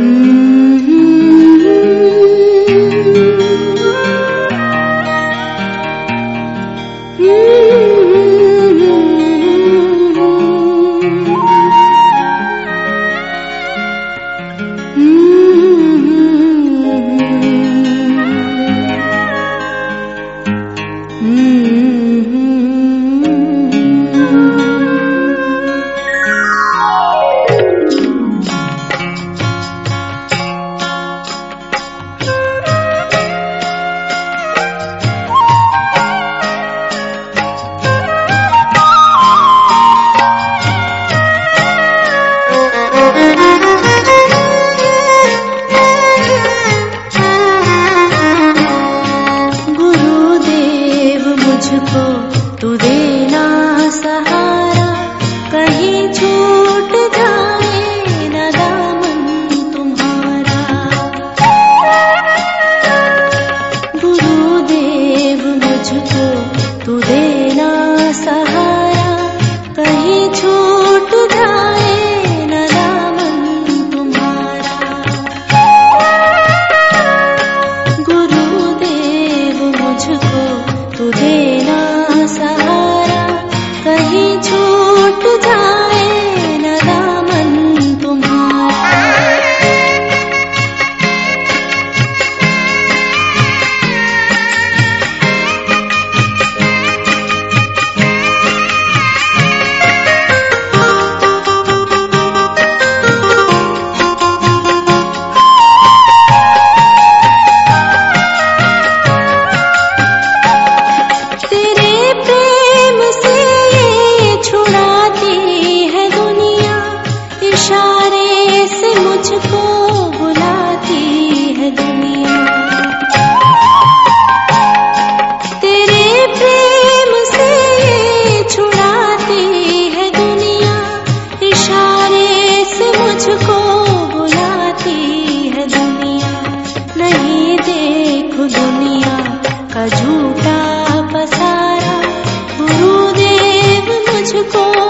Mm-hmm. मुझको तू दे 去做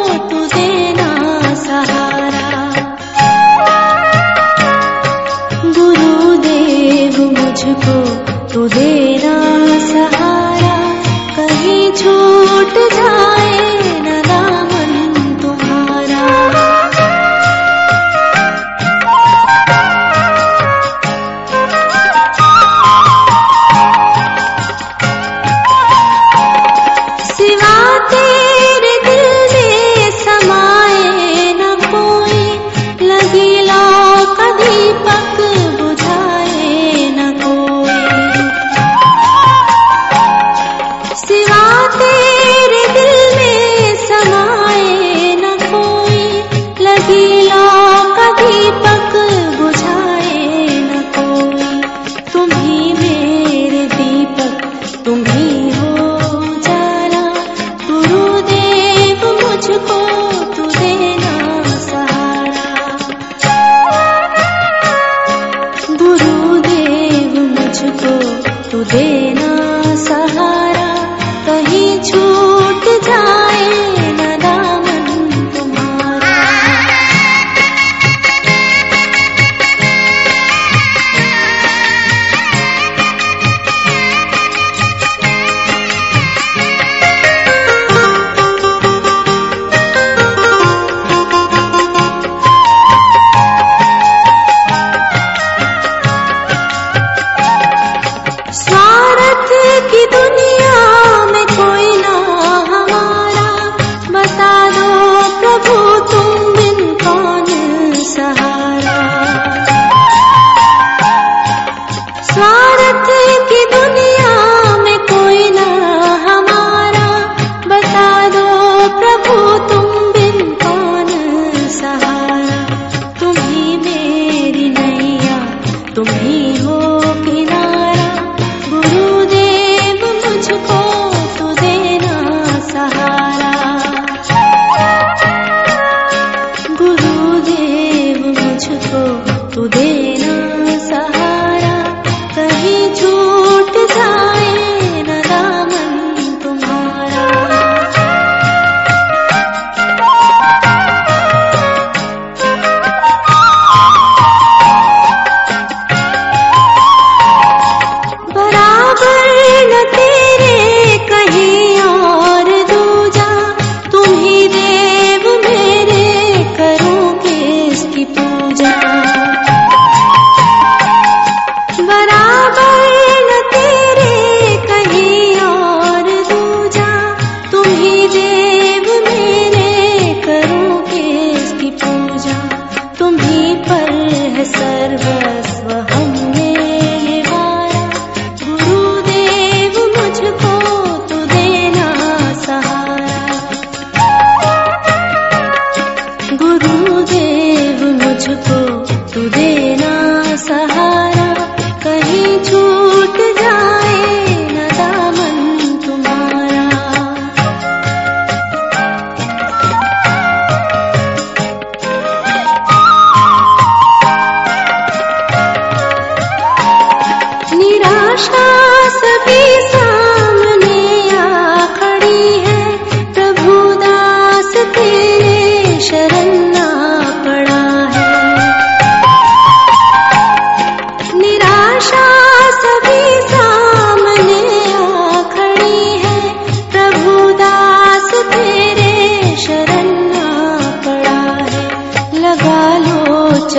मुझको तू दे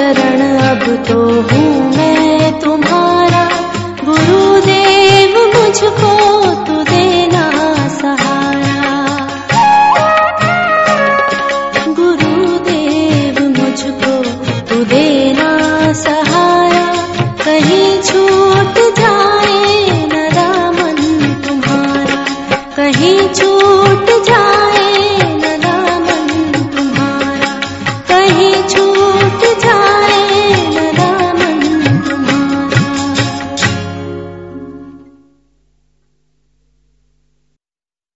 चरण अब तो हूँ मैं तुम्हारा